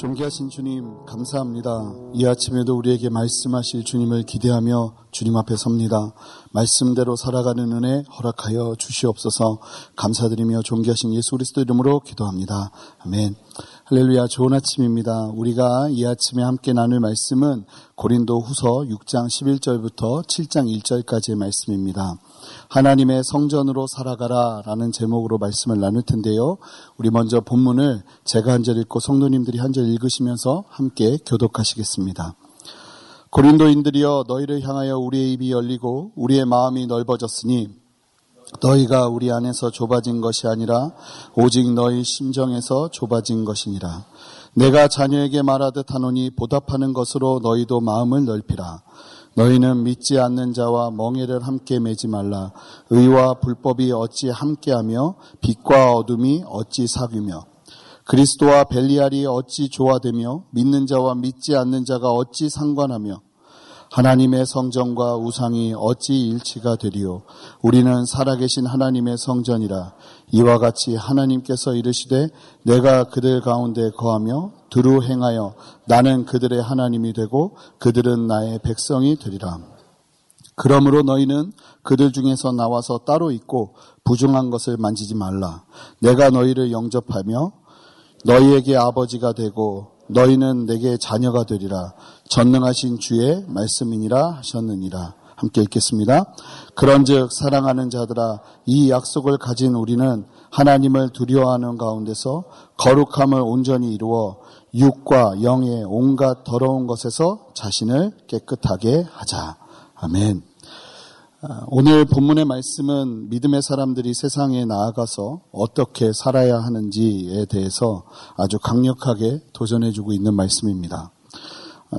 존귀하신 주님, 감사합니다. 이 아침에도 우리에게 말씀하실 주님을 기대하며 주님 앞에 섭니다. 말씀대로 살아가는 은혜 허락하여 주시옵소서 감사드리며 존귀하신 예수 그리스도 이름으로 기도합니다. 아멘. 할렐루야 좋은 아침입니다. 우리가 이 아침에 함께 나눌 말씀은 고린도 후서 6장 11절부터 7장 1절까지의 말씀입니다. 하나님의 성전으로 살아가라 라는 제목으로 말씀을 나눌 텐데요. 우리 먼저 본문을 제가 한 절 읽고 성도님들이 한 절 읽으시면서 함께 교독하시겠습니다. 고린도인들이여 너희를 향하여 우리의 입이 열리고 우리의 마음이 넓어졌으니 너희가 우리 안에서 좁아진 것이 아니라 오직 너희 심정에서 좁아진 것이니라. 내가 자녀에게 말하듯 하노니 보답하는 것으로 너희도 마음을 넓히라. 너희는 믿지 않는 자와 멍해를 함께 매지 말라. 의와 불법이 어찌 함께하며 빛과 어둠이 어찌 사귀며 그리스도와 벨리알이 어찌 조화되며 믿는 자와 믿지 않는 자가 어찌 상관하며 하나님의 성전과 우상이 어찌 일치가 되리요? 우리는 살아계신 하나님의 성전이라 이와 같이 하나님께서 이르시되 내가 그들 가운데 거하며 두루 행하여 나는 그들의 하나님이 되고 그들은 나의 백성이 되리라. 그러므로 너희는 그들 중에서 나와서 따로 있고 부정한 것을 만지지 말라. 내가 너희를 영접하며 너희에게 아버지가 되고 너희는 내게 자녀가 되리라 전능하신 주의 말씀이니라 하셨느니라. 함께 읽겠습니다. 그런즉 사랑하는 자들아 이 약속을 가진 우리는 하나님을 두려워하는 가운데서 거룩함을 온전히 이루어 육과 영의 온갖 더러운 것에서 자신을 깨끗하게 하자. 아멘. 아, 오늘 본문의 말씀은 믿음의 사람들이 세상에 나아가서 어떻게 살아야 하는지에 대해서 아주 강력하게 도전해주고 있는 말씀입니다.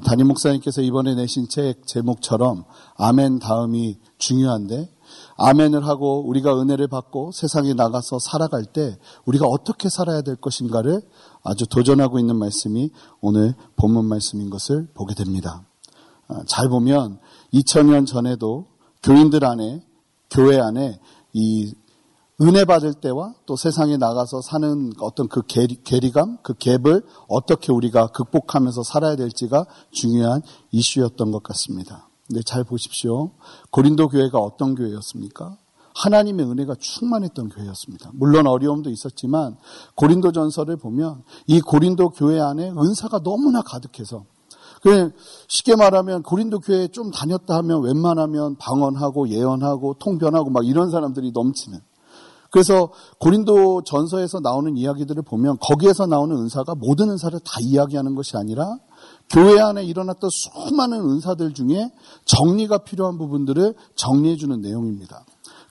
담임 목사님께서 이번에 내신 책 제목처럼 아멘 다음이 중요한데 아멘을 하고 우리가 은혜를 받고 세상에 나가서 살아갈 때 우리가 어떻게 살아야 될 것인가를 아주 도전하고 있는 말씀이 오늘 본문 말씀인 것을 보게 됩니다. 아, 잘 보면 2000년 전에도 교인들 안에 교회 안에 이 은혜 받을 때와 또 세상에 나가서 사는 어떤 그 괴리, 감그 갭을 어떻게 우리가 극복하면서 살아야 될지가 중요한 이슈였던 것 같습니다. 근데 잘 보십시오. 고린도 교회가 어떤 교회였습니까? 하나님의 은혜가 충만했던 교회였습니다. 물론 어려움도 있었지만 고린도 전설을 보면 이 고린도 교회 안에 은사가 너무나 가득해서 그 쉽게 말하면 고린도 교회에 좀 다녔다 하면 웬만하면 방언하고 예언하고 통변하고 막 이런 사람들이 넘치는 그래서 고린도 전서에서 나오는 이야기들을 보면 거기에서 나오는 은사가 모든 은사를 다 이야기하는 것이 아니라 교회 안에 일어났던 수많은 은사들 중에 정리가 필요한 부분들을 정리해주는 내용입니다.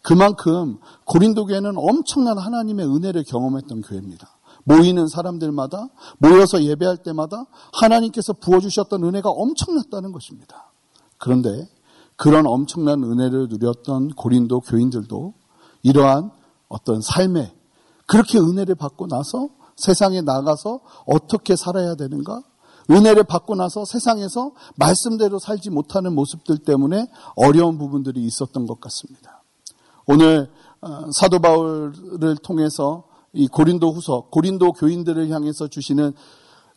그만큼 고린도 교회는 엄청난 하나님의 은혜를 경험했던 교회입니다. 모이는 사람들마다 모여서 예배할 때마다 하나님께서 부어주셨던 은혜가 엄청났다는 것입니다. 그런데 그런 엄청난 은혜를 누렸던 고린도 교인들도 이러한 어떤 삶에 그렇게 은혜를 받고 나서 세상에 나가서 어떻게 살아야 되는가? 은혜를 받고 나서 세상에서 말씀대로 살지 못하는 모습들 때문에 어려운 부분들이 있었던 것 같습니다. 오늘 어, 사도 바울을 통해서 이 고린도 후서, 고린도 교인들을 향해서 주시는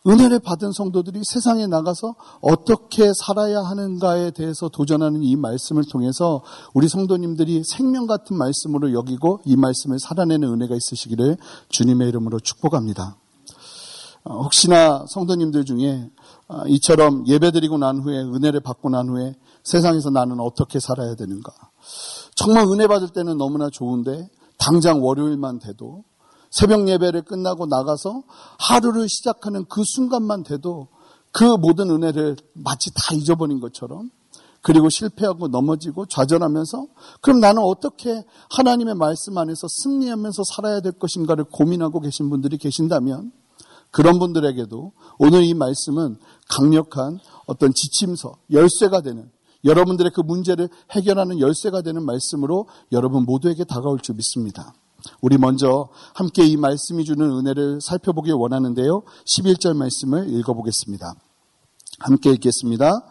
은혜를 받은 성도들이 세상에 나가서 어떻게 살아야 하는가에 대해서 도전하는 이 말씀을 통해서 우리 성도님들이 생명 같은 말씀으로 여기고 이 말씀을 살아내는 은혜가 있으시기를 주님의 이름으로 축복합니다. 어, 혹시나 성도님들 중에 어, 이처럼 예배드리고 난 후에 은혜를 받고 난 후에 세상에서 나는 어떻게 살아야 되는가? 정말 은혜 받을 때는 너무나 좋은데 당장 월요일만 돼도 새벽 예배를 끝나고 나가서 하루를 시작하는 그 순간만 돼도 그 모든 은혜를 마치 다 잊어버린 것처럼 그리고 실패하고 넘어지고 좌절하면서 그럼 나는 어떻게 하나님의 말씀 안에서 승리하면서 살아야 될 것인가를 고민하고 계신 분들이 계신다면 그런 분들에게도 오늘 이 말씀은 강력한 어떤 지침서, 열쇠가 되는 여러분들의 그 문제를 해결하는 열쇠가 되는 말씀으로 여러분 모두에게 다가올 줄 믿습니다. 우리 먼저 함께 이 말씀이 주는 은혜를 살펴보길 원하는데요. 11절 말씀을 읽어보겠습니다. 함께 읽겠습니다.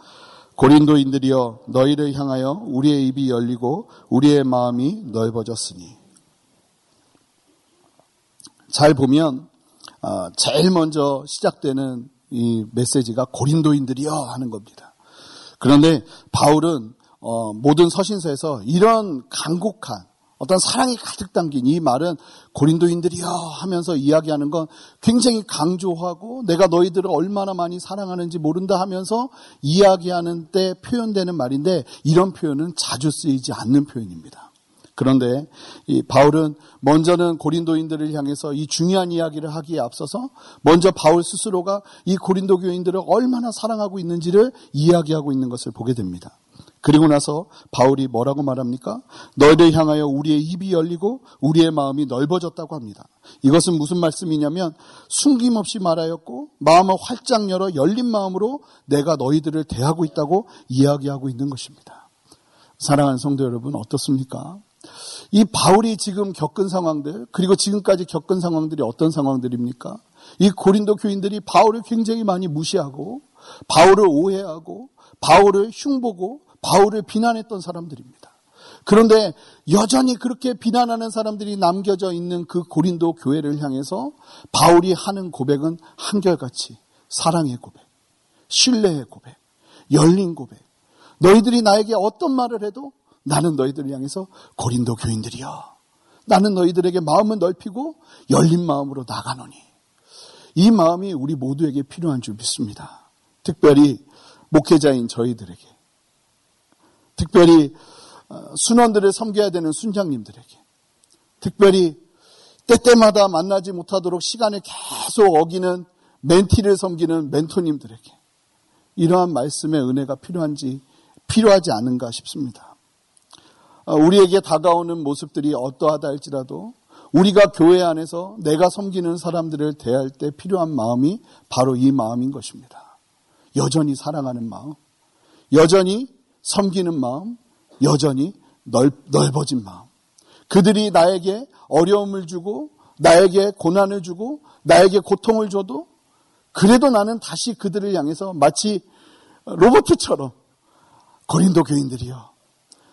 고린도인들이여 너희를 향하여 우리의 입이 열리고 우리의 마음이 넓어졌으니 잘 보면 아, 제일 먼저 시작되는 이 메시지가 고린도인들이여 하는 겁니다. 그런데 바울은 어, 모든 서신서에서 이런 간곡한 어떤 사랑이 가득 담긴 이 말은 고린도인들이여 하면서 이야기하는 건 굉장히 강조하고 내가 너희들을 얼마나 많이 사랑하는지 모른다 하면서 이야기하는 때 표현되는 말인데 이런 표현은 자주 쓰이지 않는 표현입니다. 그런데 이 바울은 먼저는 고린도인들을 향해서 이 중요한 이야기를 하기에 앞서서 먼저 바울 스스로가 이 고린도 교인들을 얼마나 사랑하고 있는지를 이야기하고 있는 것을 보게 됩니다. 그리고 나서 바울이 뭐라고 말합니까? 너희를 향하여 우리의 입이 열리고 우리의 마음이 넓어졌다고 합니다. 이것은 무슨 말씀이냐면 숨김없이 말하였고 마음을 활짝 열어 열린 마음으로 내가 너희들을 대하고 있다고 이야기하고 있는 것입니다. 사랑하는 성도 여러분 어떻습니까? 이 바울이 지금 겪은 상황들 그리고 지금까지 겪은 상황들이 어떤 상황들입니까? 이 고린도 교인들이 바울을 굉장히 많이 무시하고 바울을 오해하고 바울을 흉보고 바울을 비난했던 사람들입니다. 그런데 여전히 그렇게 비난하는 사람들이 남겨져 있는 그 고린도 교회를 향해서 바울이 하는 고백은 한결같이 사랑의 고백, 신뢰의 고백, 열린 고백. 너희들이 나에게 어떤 말을 해도 나는 너희들을 향해서 고린도 교인들이여. 나는 너희들에게 마음을 넓히고 열린 마음으로 나가노니. 이 마음이 우리 모두에게 필요한 줄 믿습니다. 특별히 목회자인 저희들에게. 특별히 어, 순원들을 섬겨야 되는 순장님들에게, 특별히 때때마다 만나지 못하도록 시간을 계속 어기는 멘티를 섬기는 멘토님들에게 이러한 말씀의 은혜가 필요한지 필요하지 않은가 싶습니다. 어, 우리에게 다가오는 모습들이 어떠하다 할지라도 우리가 교회 안에서 내가 섬기는 사람들을 대할 때 필요한 마음이 바로 이 마음인 것입니다. 여전히 사랑하는 마음, 여전히 섬기는 마음, 여전히 넓, 넓어진 마음. 그들이 나에게 어려움을 주고, 나에게 고난을 주고, 나에게 고통을 줘도, 그래도 나는 다시 그들을 향해서 마치 로버트처럼 고린도 교인들이요.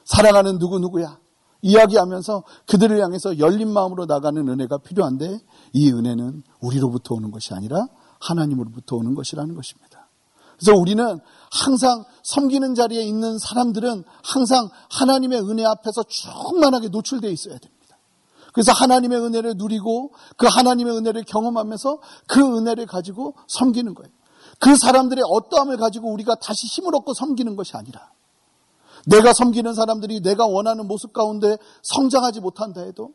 사랑하는 누구누구야. 이야기하면서 그들을 향해서 열린 마음으로 나가는 은혜가 필요한데 이 은혜는 우리로부터 오는 것이 아니라 하나님으로부터 오는 것이라는 것입니다. 그래서 우리는 항상 섬기는 자리에 있는 사람들은 항상 하나님의 은혜 앞에서 충만하게 노출되어 있어야 됩니다. 그래서 하나님의 은혜를 누리고 그 하나님의 은혜를 경험하면서 그 은혜를 가지고 섬기는 거예요. 그 사람들의 어떠함을 가지고 우리가 다시 힘을 얻고 섬기는 것이 아니라 내가 섬기는 사람들이 내가 원하는 모습 가운데 성장하지 못한다 해도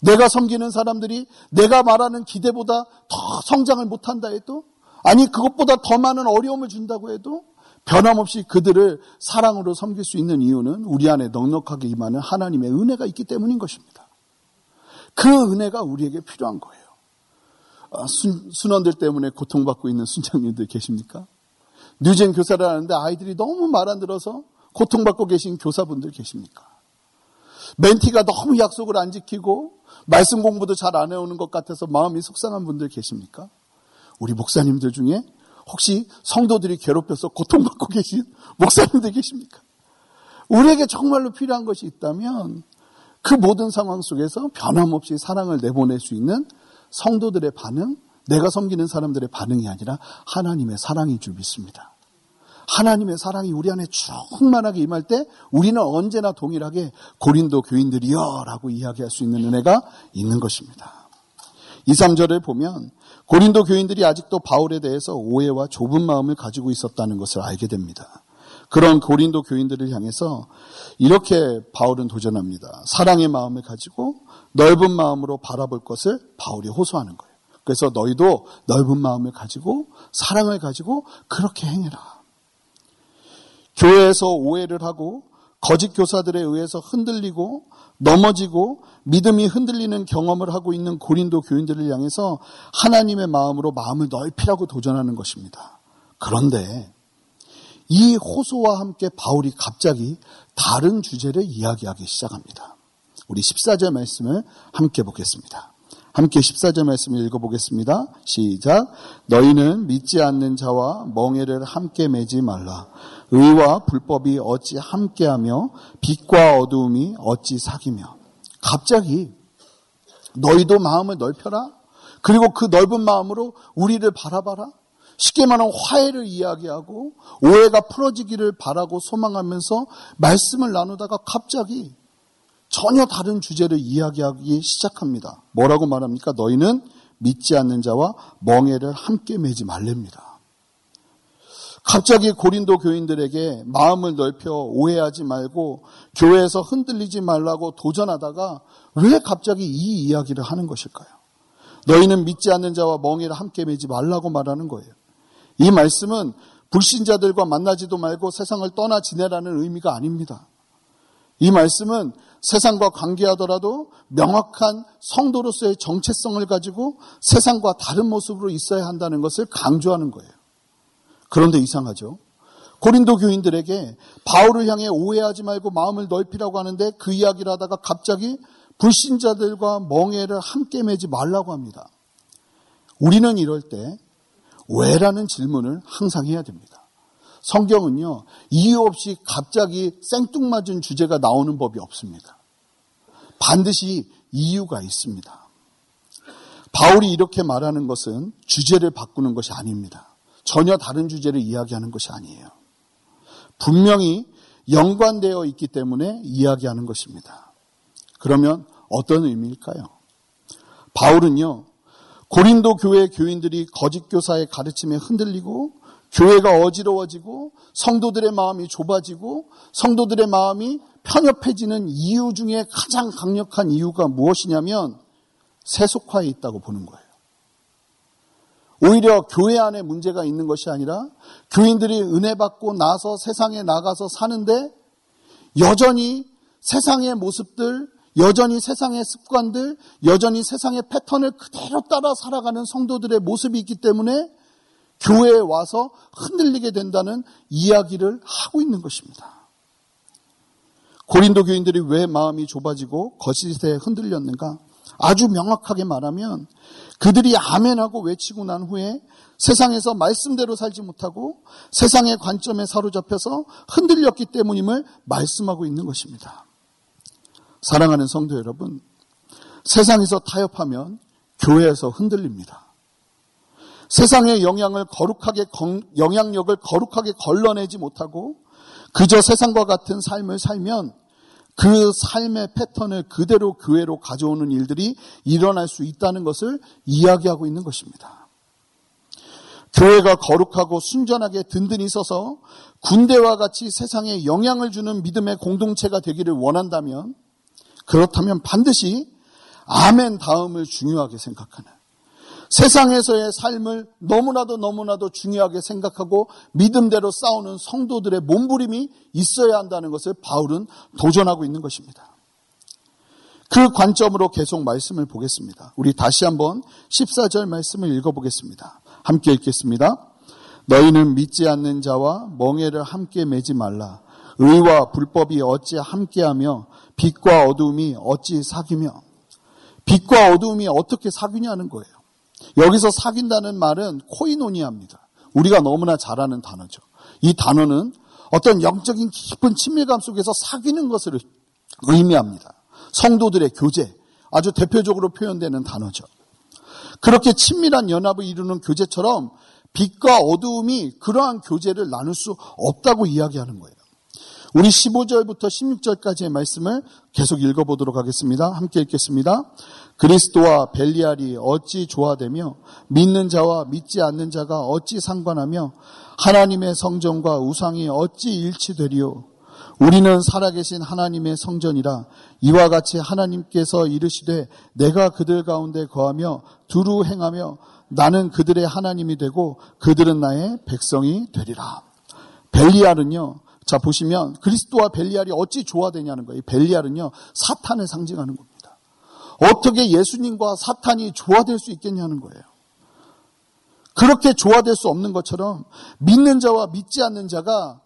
내가 섬기는 사람들이 내가 말하는 기대보다 더 성장을 못한다 해도 아니 그것보다 더 많은 어려움을 준다고 해도 변함없이 그들을 사랑으로 섬길 수 있는 이유는 우리 안에 넉넉하게 임하는 하나님의 은혜가 있기 때문인 것입니다. 그 은혜가 우리에게 필요한 거예요. 아, 순, 순원들 때문에 고통받고 있는 순장님들 계십니까? 뉴젠 교사를 하는데 아이들이 너무 말 안 들어서 고통받고 계신 교사분들 계십니까? 멘티가 너무 약속을 안 지키고 말씀 공부도 잘 안 해오는 것 같아서 마음이 속상한 분들 계십니까? 우리 목사님들 중에 혹시 성도들이 괴롭혀서 고통받고 계신 목사님들 계십니까? 우리에게 정말로 필요한 것이 있다면 그 모든 상황 속에서 변함없이 사랑을 내보낼 수 있는 성도들의 반응, 내가 섬기는 사람들의 반응이 아니라 하나님의 사랑인 줄 믿습니다. 하나님의 사랑이 우리 안에 충만하게 임할 때 우리는 언제나 동일하게 고린도 교인들이여 라고 이야기할 수 있는 은혜가 있는 것입니다. 2, 3절을 보면 고린도 교인들이 아직도 바울에 대해서 오해와 좁은 마음을 가지고 있었다는 것을 알게 됩니다. 그런 고린도 교인들을 향해서 이렇게 바울은 도전합니다. 사랑의 마음을 가지고 넓은 마음으로 바라볼 것을 바울이 호소하는 거예요. 그래서 너희도 넓은 마음을 가지고 사랑을 가지고 그렇게 행해라. 교회에서 오해를 하고 거짓 교사들에 의해서 흔들리고 넘어지고 믿음이 흔들리는 경험을 하고 있는 고린도 교인들을 향해서 하나님의 마음으로 마음을 넓히라고 도전하는 것입니다. 그런데 이 호소와 함께 바울이 갑자기 다른 주제를 이야기하기 시작합니다. 우리 14절 말씀을 함께 보겠습니다. 함께 14절 말씀을 읽어보겠습니다. 시작. 너희는 믿지 않는 자와 멍해를 함께 매지 말라. 의와 불법이 어찌 함께하며 빛과 어두움이 어찌 사귀며 갑자기 너희도 마음을 넓혀라. 그리고 그 넓은 마음으로 우리를 바라봐라. 쉽게 말하면 화해를 이야기하고 오해가 풀어지기를 바라고 소망하면서 말씀을 나누다가 갑자기 전혀 다른 주제를 이야기하기 시작합니다. 뭐라고 말합니까? 너희는 믿지 않는 자와 멍해를 함께 매지 말랍니다. 갑자기 고린도 교인들에게 마음을 넓혀 오해하지 말고 교회에서 흔들리지 말라고 도전하다가 왜 갑자기 이 이야기를 하는 것일까요? 너희는 믿지 않는 자와 멍해를 함께 매지 말라고 말하는 거예요. 이 말씀은 불신자들과 만나지도 말고 세상을 떠나 지내라는 의미가 아닙니다. 이 말씀은 세상과 관계하더라도 명확한 성도로서의 정체성을 가지고 세상과 다른 모습으로 있어야 한다는 것을 강조하는 거예요. 그런데 이상하죠. 고린도 교인들에게 바울을 향해 오해하지 말고 마음을 넓히라고 하는데 그 이야기를 하다가 갑자기 불신자들과 멍해를 함께 매지 말라고 합니다. 우리는 이럴 때 왜라는 질문을 항상 해야 됩니다. 성경은요, 이유 없이 갑자기 생뚱맞은 주제가 나오는 법이 없습니다. 반드시 이유가 있습니다. 바울이 이렇게 말하는 것은 주제를 바꾸는 것이 아닙니다. 전혀 다른 주제를 이야기하는 것이 아니에요. 분명히 연관되어 있기 때문에 이야기하는 것입니다. 그러면 어떤 의미일까요? 바울은요, 고린도 교회 교인들이 거짓 교사의 가르침에 흔들리고 교회가 어지러워지고 성도들의 마음이 좁아지고 성도들의 마음이 편협해지는 이유 중에 가장 강력한 이유가 무엇이냐면 세속화에 있다고 보는 거예요. 오히려 교회 안에 문제가 있는 것이 아니라 교인들이 은혜 받고 나서 세상에 나가서 사는데 여전히 세상의 모습들, 여전히 세상의 습관들, 여전히 세상의 패턴을 그대로 따라 살아가는 성도들의 모습이 있기 때문에 교회에 와서 흔들리게 된다는 이야기를 하고 있는 것입니다. 고린도 교인들이 왜 마음이 좁아지고 거짓에 흔들렸는가? 아주 명확하게 말하면 그들이 아멘하고 외치고 난 후에 세상에서 말씀대로 살지 못하고 세상의 관점에 사로잡혀서 흔들렸기 때문임을 말씀하고 있는 것입니다. 사랑하는 성도 여러분, 세상에서 타협하면 교회에서 흔들립니다. 세상의 영향을 거룩하게 영향력을 거룩하게 걸러내지 못하고 그저 세상과 같은 삶을 살면 그 삶의 패턴을 그대로 교회로 가져오는 일들이 일어날 수 있다는 것을 이야기하고 있는 것입니다. 교회가 거룩하고 순전하게 든든히 서서 군대와 같이 세상에 영향을 주는 믿음의 공동체가 되기를 원한다면 그렇다면 반드시 아멘 다음을 중요하게 생각하는 세상에서의 삶을 너무나도 너무나도 중요하게 생각하고 믿음대로 싸우는 성도들의 몸부림이 있어야 한다는 것을 바울은 도전하고 있는 것입니다. 그 관점으로 계속 말씀을 보겠습니다. 우리 다시 한번 14절 말씀을 읽어보겠습니다. 함께 읽겠습니다. 너희는 믿지 않는 자와 멍해를 함께 매지 말라. 의와 불법이 어찌 함께하며 빛과 어두움이 어찌 사귀며 빛과 어두움이 어떻게 사귀냐는 거예요. 여기서 사귄다는 말은 코이노니아입니다. 우리가 너무나 잘 아는 단어죠. 이 단어는 어떤 영적인 깊은 친밀감 속에서 사귀는 것을 의미합니다. 성도들의 교제, 아주 대표적으로 표현되는 단어죠. 그렇게 친밀한 연합을 이루는 교제처럼 빛과 어두움이 그러한 교제를 나눌 수 없다고 이야기하는 거예요. 우리 15절부터 16절까지의 말씀을 계속 읽어보도록 하겠습니다. 함께 읽겠습니다. 그리스도와 벨리알이 어찌 조화되며 믿는 자와 믿지 않는 자가 어찌 상관하며 하나님의 성전과 우상이 어찌 일치되리요 우리는 살아계신 하나님의 성전이라 이와 같이 하나님께서 이르시되 내가 그들 가운데 거하며 두루 행하며 나는 그들의 하나님이 되고 그들은 나의 백성이 되리라. 벨리알은요. 자 보시면 그리스도와 벨리알이 어찌 조화되냐는 거예요. 벨리알은요. 사탄을 상징하는 겁니다. 어떻게 예수님과 사탄이 조화될 수 있겠냐는 거예요. 그렇게 조화될 수 없는 것처럼 믿는 자와 믿지 않는 자가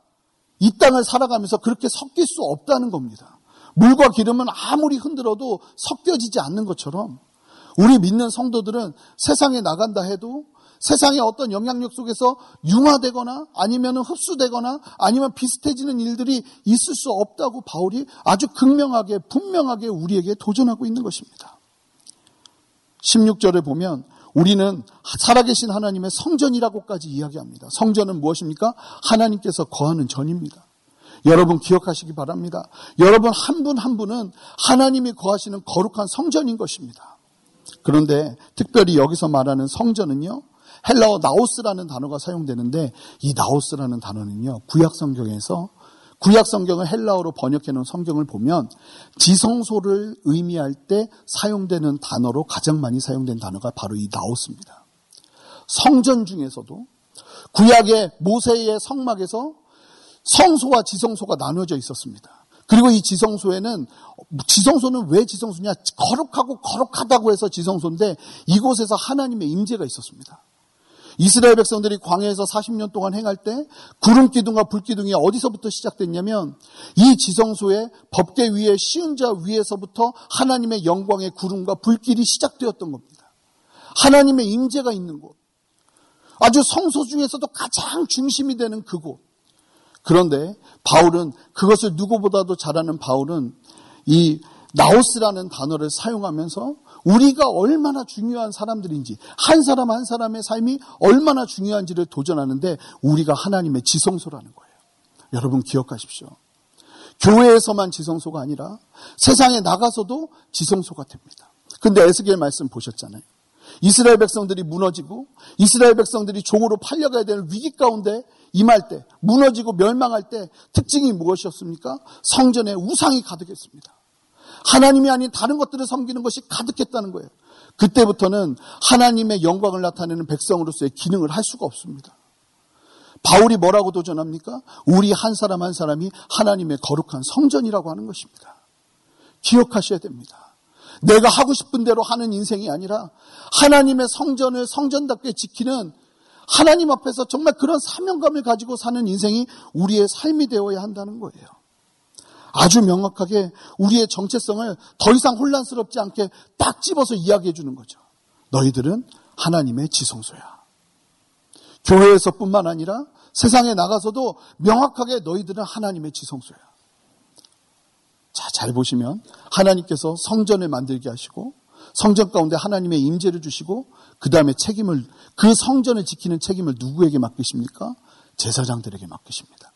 이 땅을 살아가면서 그렇게 섞일 수 없다는 겁니다. 물과 기름은 아무리 흔들어도 섞여지지 않는 것처럼 우리 믿는 성도들은 세상에 나간다 해도 세상의 어떤 영향력 속에서 융화되거나 아니면 흡수되거나 아니면 비슷해지는 일들이 있을 수 없다고 바울이 아주 극명하게 분명하게 우리에게 도전하고 있는 것입니다. 16절에 보면 우리는 살아계신 하나님의 성전이라고까지 이야기합니다. 성전은 무엇입니까? 하나님께서 거하는 전입니다. 여러분 기억하시기 바랍니다. 여러분 한 분한 한 분은 하나님이 거하시는 거룩한 성전인 것입니다. 그런데 특별히 여기서 말하는 성전은요, 헬라어 나오스라는 단어가 사용되는데 이 나오스라는 단어는요, 구약 성경에서 구약 성경을 헬라어로 번역해 놓은 성경을 보면 지성소를 의미할 때 사용되는 단어로 가장 많이 사용된 단어가 바로 이 나오스입니다. 성전 중에서도 구약의 모세의 성막에서 성소와 지성소가 나눠져 있었습니다. 그리고 이 지성소에는 지성소는 왜 지성소냐? 거룩하고 거룩하다고 해서 지성소인데 이곳에서 하나님의 임재가 있었습니다. 이스라엘 백성들이 광야에서 40년 동안 행할 때 구름 기둥과 불 기둥이 어디서부터 시작됐냐면 이 지성소의 법계 위에 시은 자 위에서부터 하나님의 영광의 구름과 불길이 시작되었던 겁니다. 하나님의 임재가 있는 곳. 아주 성소 중에서도 가장 중심이 되는 그곳. 그런데 바울은 그것을 누구보다도 잘하는 바울은 이 나오스라는 단어를 사용하면서 우리가 얼마나 중요한 사람들인지, 한 사람 한 사람의 삶이 얼마나 중요한지를 도전하는데 우리가 하나님의 지성소라는 거예요. 여러분 기억하십시오. 교회에서만 지성소가 아니라 세상에 나가서도 지성소가 됩니다. 근데 에스겔 말씀 보셨잖아요. 이스라엘 백성들이 무너지고 이스라엘 백성들이 종으로 팔려가야 되는 위기 가운데 임할 때, 무너지고 멸망할 때 특징이 무엇이었습니까? 성전에 우상이 가득했습니다. 하나님이 아닌 다른 것들을 섬기는 것이 가득했다는 거예요. 그때부터는 하나님의 영광을 나타내는 백성으로서의 기능을 할 수가 없습니다. 바울이 뭐라고 도전합니까? 우리 한 사람 한 사람이 하나님의 거룩한 성전이라고 하는 것입니다. 기억하셔야 됩니다. 내가 하고 싶은 대로 하는 인생이 아니라 하나님의 성전을 성전답게 지키는 하나님 앞에서 정말 그런 사명감을 가지고 사는 인생이 우리의 삶이 되어야 한다는 거예요. 아주 명확하게 우리의 정체성을 더 이상 혼란스럽지 않게 딱 집어서 이야기해 주는 거죠. 너희들은 하나님의 지성소야. 교회에서뿐만 아니라 세상에 나가서도 명확하게 너희들은 하나님의 지성소야. 자, 잘 보시면 하나님께서 성전을 만들게 하시고 성전 가운데 하나님의 임재를 주시고 그 다음에 책임을 그 성전을 지키는 책임을 누구에게 맡기십니까? 제사장들에게 맡기십니다.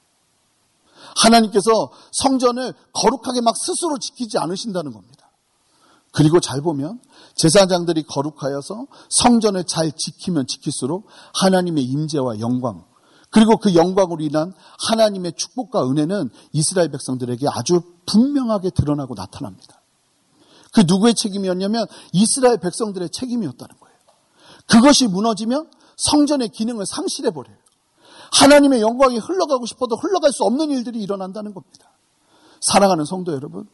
하나님께서 성전을 거룩하게 막 스스로 지키지 않으신다는 겁니다. 그리고 잘 보면 제사장들이 거룩하여서 성전을 잘 지키면 지킬수록 하나님의 임재와 영광 그리고 그 영광으로 인한 하나님의 축복과 은혜는 이스라엘 백성들에게 아주 분명하게 드러나고 나타납니다. 그 누구의 책임이었냐면 이스라엘 백성들의 책임이었다는 거예요. 그것이 무너지면 성전의 기능을 상실해 버려요. 하나님의 영광이 흘러가고 싶어도 흘러갈 수 없는 일들이 일어난다는 겁니다. 사랑하는 성도 여러분,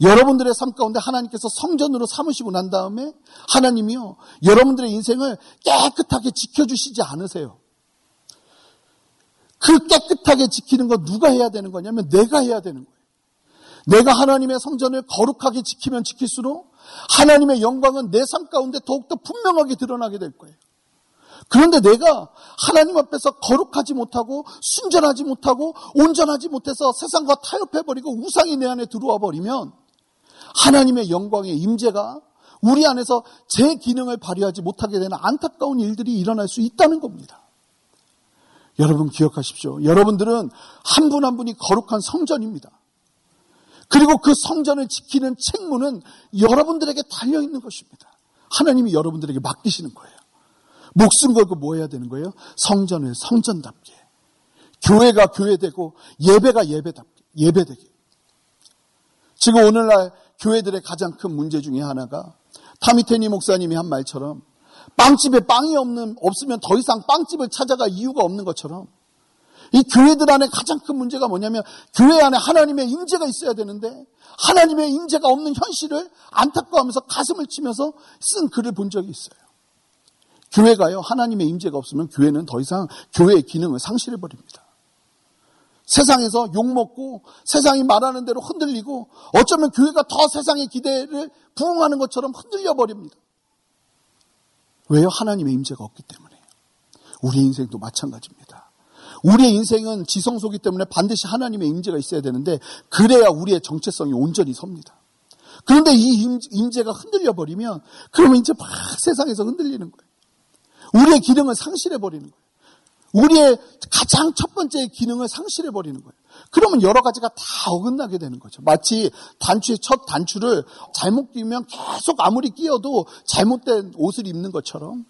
여러분들의 삶 가운데 하나님께서 성전으로 삼으시고 난 다음에 하나님이요, 여러분들의 인생을 깨끗하게 지켜주시지 않으세요. 그 깨끗하게 지키는 건 누가 해야 되는 거냐면 내가 해야 되는 거예요. 내가 하나님의 성전을 거룩하게 지키면 지킬수록 하나님의 영광은 내 삶 가운데 더욱더 분명하게 드러나게 될 거예요. 그런데 내가 하나님 앞에서 거룩하지 못하고 순전하지 못하고 온전하지 못해서 세상과 타협해버리고 우상이 내 안에 들어와 버리면 하나님의 영광의 임재가 우리 안에서 제 기능을 발휘하지 못하게 되는 안타까운 일들이 일어날 수 있다는 겁니다. 여러분 기억하십시오. 여러분들은 한 분한 한 분이 거룩한 성전입니다. 그리고 그 성전을 지키는 책무는 여러분들에게 달려 있는 것입니다. 하나님이 여러분들에게 맡기시는 거예요. 목숨 걸고 뭐 해야 되는 거예요? 성전을 성전답게. 교회가 교회되고 예배가 예배답게. 예배되게. 지금 오늘날 교회들의 가장 큰 문제 중에 하나가 타미테니 목사님이 한 말처럼 빵집에 빵이 없는, 없으면 더 이상 빵집을 찾아갈 이유가 없는 것처럼 이 교회들 안에 가장 큰 문제가 뭐냐면 교회 안에 하나님의 임재가 있어야 되는데 하나님의 임재가 없는 현실을 안타까워하면서 가슴을 치면서 쓴 글을 본 적이 있어요. 교회가요, 하나님의 임재가 없으면 교회는 더 이상 교회의 기능을 상실해 버립니다. 세상에서 욕먹고 세상이 말하는 대로 흔들리고 어쩌면 교회가 더 세상의 기대를 부응하는 것처럼 흔들려 버립니다. 왜요? 하나님의 임재가 없기 때문에. 우리 인생도 마찬가지입니다. 우리의 인생은 지성소기 때문에 반드시 하나님의 임재가 있어야 되는데 그래야 우리의 정체성이 온전히 섭니다. 그런데 이 임재가 흔들려 버리면 그러면 이제 막 세상에서 흔들리는 거예요. 우리의 기능을 상실해 버리는 거예요. 우리의 가장 첫 번째 기능을 상실해 버리는 거예요. 그러면 여러 가지가 다 어긋나게 되는 거죠. 마치 단추의 첫 단추를 잘못 끼면 계속 아무리 끼어도 잘못된 옷을 입는 것처럼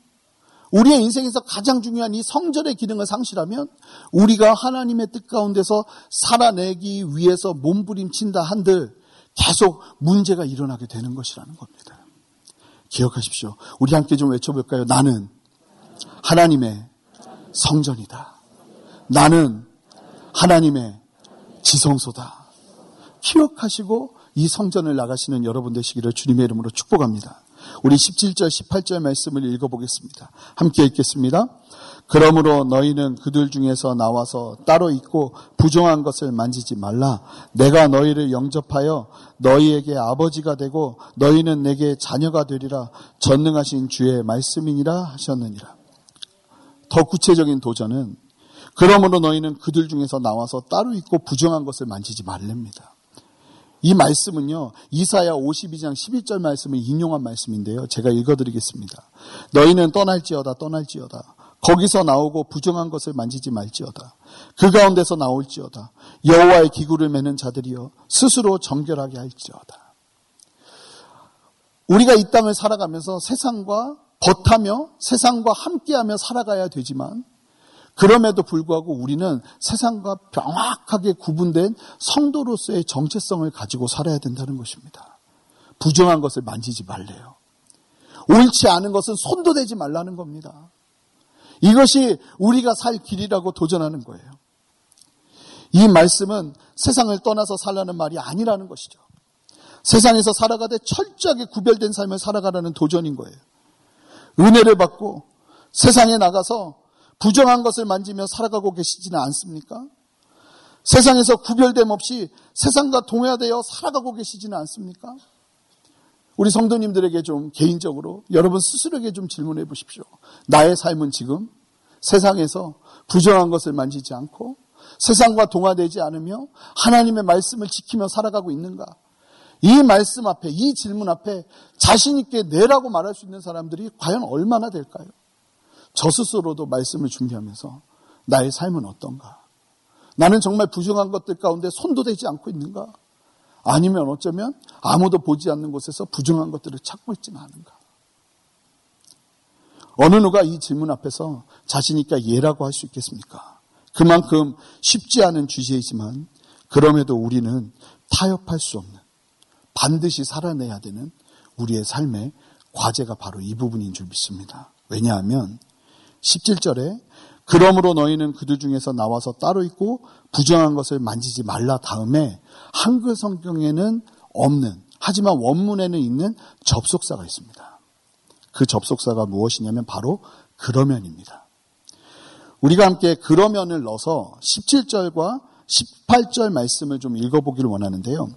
우리의 인생에서 가장 중요한 이 성전의 기능을 상실하면 우리가 하나님의 뜻 가운데서 살아내기 위해서 몸부림친다 한들 계속 문제가 일어나게 되는 것이라는 겁니다. 기억하십시오. 우리 함께 좀 외쳐볼까요? 나는 하나님의 성전이다. 나는 하나님의 지성소다. 기억하시고 이 성전을 나가시는 여러분 되시기를 주님의 이름으로 축복합니다. 우리 17절, 18절 말씀을 읽어보겠습니다. 함께 읽겠습니다. 그러므로 너희는 그들 중에서 나와서 따로 있고 부정한 것을 만지지 말라. 내가 너희를 영접하여 너희에게 아버지가 되고 너희는 내게 자녀가 되리라. 전능하신 주의 말씀이니라 하셨느니라. 더 구체적인 도전은 그러므로 너희는 그들 중에서 나와서 따로 있고 부정한 것을 만지지 말랍니다. 이 말씀은요, 이사야 52장 11절 말씀을 인용한 말씀인데요. 제가 읽어드리겠습니다. 너희는 떠날지어다, 떠날지어다. 거기서 나오고 부정한 것을 만지지 말지어다. 그 가운데서 나올지어다. 여호와의 기구를 매는 자들이여 스스로 정결하게 할지어다. 우리가 이 땅을 살아가면서 세상과 버타며 세상과 함께하며 살아가야 되지만 그럼에도 불구하고 우리는 세상과 명확하게 구분된 성도로서의 정체성을 가지고 살아야 된다는 것입니다. 부정한 것을 만지지 말래요. 옳지 않은 것은 손도 대지 말라는 겁니다. 이것이 우리가 살 길이라고 도전하는 거예요. 이 말씀은 세상을 떠나서 살라는 말이 아니라는 것이죠. 세상에서 살아가되 철저하게 구별된 삶을 살아가라는 도전인 거예요. 은혜를 받고 세상에 나가서 부정한 것을 만지며 살아가고 계시지는 않습니까? 세상에서 구별됨 없이 세상과 동화되어 살아가고 계시지는 않습니까? 우리 성도님들에게 좀 개인적으로 여러분 스스로에게 좀 질문해 보십시오. 나의 삶은 지금 세상에서 부정한 것을 만지지 않고 세상과 동화되지 않으며 하나님의 말씀을 지키며 살아가고 있는가? 이 말씀 앞에, 이 질문 앞에 자신있게 내라고 말할 수 있는 사람들이 과연 얼마나 될까요? 저 스스로도 말씀을 준비하면서 나의 삶은 어떤가? 나는 정말 부정한 것들 가운데 손도 대지 않고 있는가? 아니면 어쩌면 아무도 보지 않는 곳에서 부정한 것들을 찾고 있지는 않은가? 어느 누가 이 질문 앞에서 자신있게 예라고 할 수 있겠습니까? 그만큼 쉽지 않은 주제이지만 그럼에도 우리는 타협할 수 없는 반드시 살아내야 되는 우리의 삶의 과제가 바로 이 부분인 줄 믿습니다. 왜냐하면 17절에 그러므로 너희는 그들 중에서 나와서 따로 있고 부정한 것을 만지지 말라 다음에 한글 성경에는 없는 하지만 원문에는 있는 접속사가 있습니다. 그 접속사가 무엇이냐면 바로 그러면입니다. 우리가 함께 그러면을 넣어서 17절과 18절 말씀을 좀 읽어보기를 원하는데요.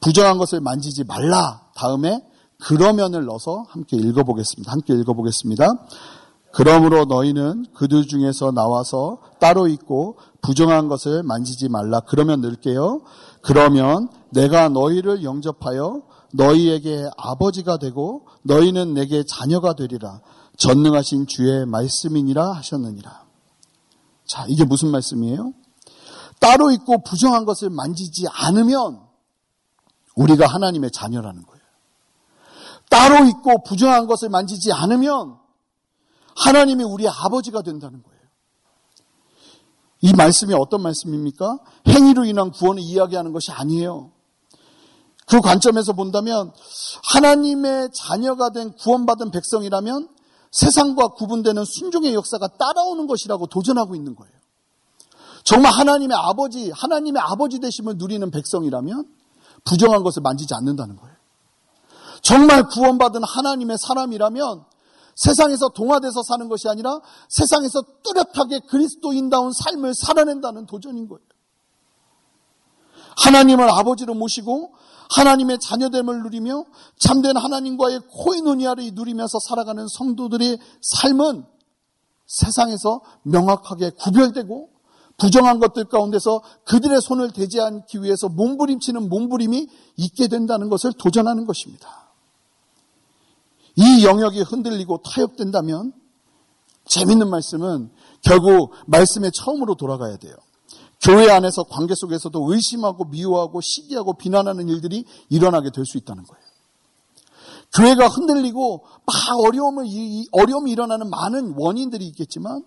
부정한 것을 만지지 말라 다음에 그러면을 넣어서 함께 읽어보겠습니다. 함께 읽어보겠습니다. 그러므로 너희는 그들 중에서 나와서 따로 있고 부정한 것을 만지지 말라. 그러면 늘게요. 그러면 내가 너희를 영접하여 너희에게 아버지가 되고 너희는 내게 자녀가 되리라. 전능하신 주의 말씀이니라 하셨느니라. 자, 이게 무슨 말씀이에요? 따로 있고 부정한 것을 만지지 않으면 우리가 하나님의 자녀라는 거예요. 따로 있고 부정한 것을 만지지 않으면 하나님이 우리의 아버지가 된다는 거예요. 이 말씀이 어떤 말씀입니까? 행위로 인한 구원을 이야기하는 것이 아니에요. 그 관점에서 본다면 하나님의 자녀가 된 구원받은 백성이라면 세상과 구분되는 순종의 역사가 따라오는 것이라고 도전하고 있는 거예요. 정말 하나님의 아버지, 하나님의 아버지 되심을 누리는 백성이라면 부정한 것을 만지지 않는다는 거예요. 정말 구원받은 하나님의 사람이라면 세상에서 동화돼서 사는 것이 아니라 세상에서 뚜렷하게 그리스도인다운 삶을 살아낸다는 도전인 거예요. 하나님을 아버지로 모시고 하나님의 자녀됨을 누리며 참된 하나님과의 코이노니아를 누리면서 살아가는 성도들의 삶은 세상에서 명확하게 구별되고 부정한 것들 가운데서 그들의 손을 대지 않기 위해서 몸부림치는 몸부림이 있게 된다는 것을 도전하는 것입니다. 이 영역이 흔들리고 타협된다면 재밌는 말씀은 결국 말씀의 처음으로 돌아가야 돼요. 교회 안에서 관계 속에서도 의심하고 미워하고 시기하고 비난하는 일들이 일어나게 될 수 있다는 거예요. 교회가 흔들리고 막 어려움을, 어려움이 일어나는 많은 원인들이 있겠지만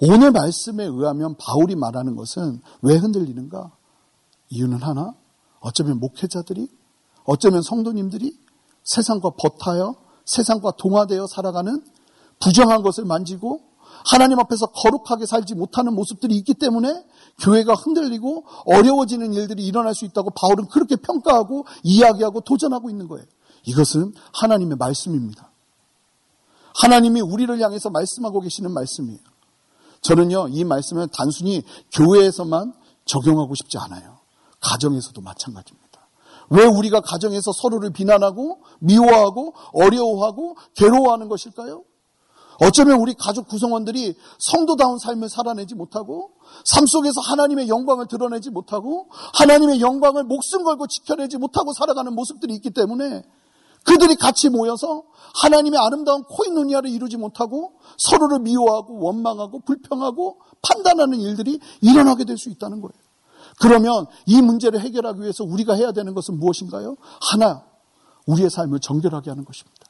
오늘 말씀에 의하면 바울이 말하는 것은 왜 흔들리는가? 이유는 하나. 어쩌면 목회자들이, 어쩌면 성도님들이 세상과 버타여, 세상과 동화되어 살아가는 부정한 것을 만지고 하나님 앞에서 거룩하게 살지 못하는 모습들이 있기 때문에 교회가 흔들리고 어려워지는 일들이 일어날 수 있다고 바울은 그렇게 평가하고 이야기하고 도전하고 있는 거예요. 이것은 하나님의 말씀입니다. 하나님이 우리를 향해서 말씀하고 계시는 말씀이에요. 저는요, 이 말씀을 단순히 교회에서만 적용하고 싶지 않아요. 가정에서도 마찬가지입니다. 왜 우리가 가정에서 서로를 비난하고 미워하고 어려워하고 괴로워하는 것일까요? 어쩌면 우리 가족 구성원들이 성도다운 삶을 살아내지 못하고 삶 속에서 하나님의 영광을 드러내지 못하고 하나님의 영광을 목숨 걸고 지켜내지 못하고 살아가는 모습들이 있기 때문에 그들이 같이 모여서 하나님의 아름다운 코인노니아를 이루지 못하고 서로를 미워하고 원망하고 불평하고 판단하는 일들이 일어나게 될 수 있다는 거예요. 그러면 이 문제를 해결하기 위해서 우리가 해야 되는 것은 무엇인가요? 하나, 우리의 삶을 정결하게 하는 것입니다.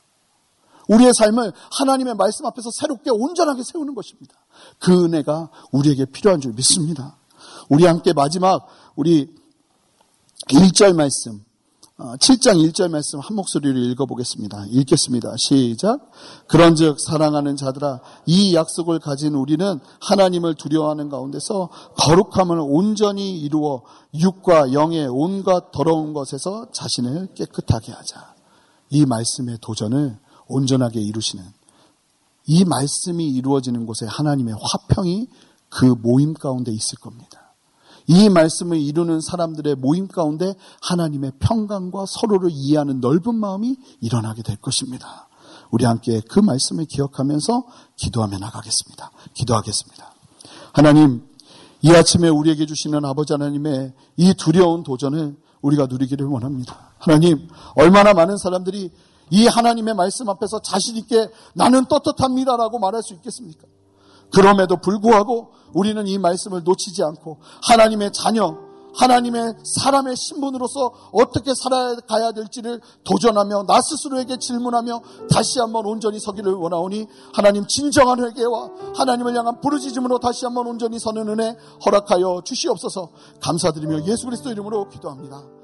우리의 삶을 하나님의 말씀 앞에서 새롭게 온전하게 세우는 것입니다. 그 은혜가 우리에게 필요한 줄 믿습니다. 우리 함께 마지막 우리 1절 말씀 7장 어, 1절 말씀 한 목소리로 읽어보겠습니다. 읽겠습니다. 시작. 그런즉 사랑하는 자들아 이 약속을 가진 우리는 하나님을 두려워하는 가운데서 거룩함을 온전히 이루어 육과 영의 온갖 더러운 것에서 자신을 깨끗하게 하자. 이 말씀의 도전을 온전하게 이루시는 이 말씀이 이루어지는 곳에 하나님의 화평이 그 모임 가운데 있을 겁니다. 이 말씀을 이루는 사람들의 모임 가운데 하나님의 평강과 서로를 이해하는 넓은 마음이 일어나게 될 것입니다. 우리 함께 그 말씀을 기억하면서 기도하며 나가겠습니다. 기도하겠습니다. 하나님, 이 아침에 우리에게 주시는 아버지 하나님의 이 두려운 도전을 우리가 누리기를 원합니다. 하나님, 얼마나 많은 사람들이 이 하나님의 말씀 앞에서 자신있게 나는 떳떳합니다라고 말할 수 있겠습니까? 그럼에도 불구하고 우리는 이 말씀을 놓치지 않고 하나님의 자녀, 하나님의 사람의 신분으로서 어떻게 살아가야 될지를 도전하며 나 스스로에게 질문하며 다시 한번 온전히 서기를 원하오니 하나님 진정한 회개와 하나님을 향한 부르짖음으로 다시 한번 온전히 서는 은혜 허락하여 주시옵소서 감사드리며 예수 그리스도 이름으로 기도합니다.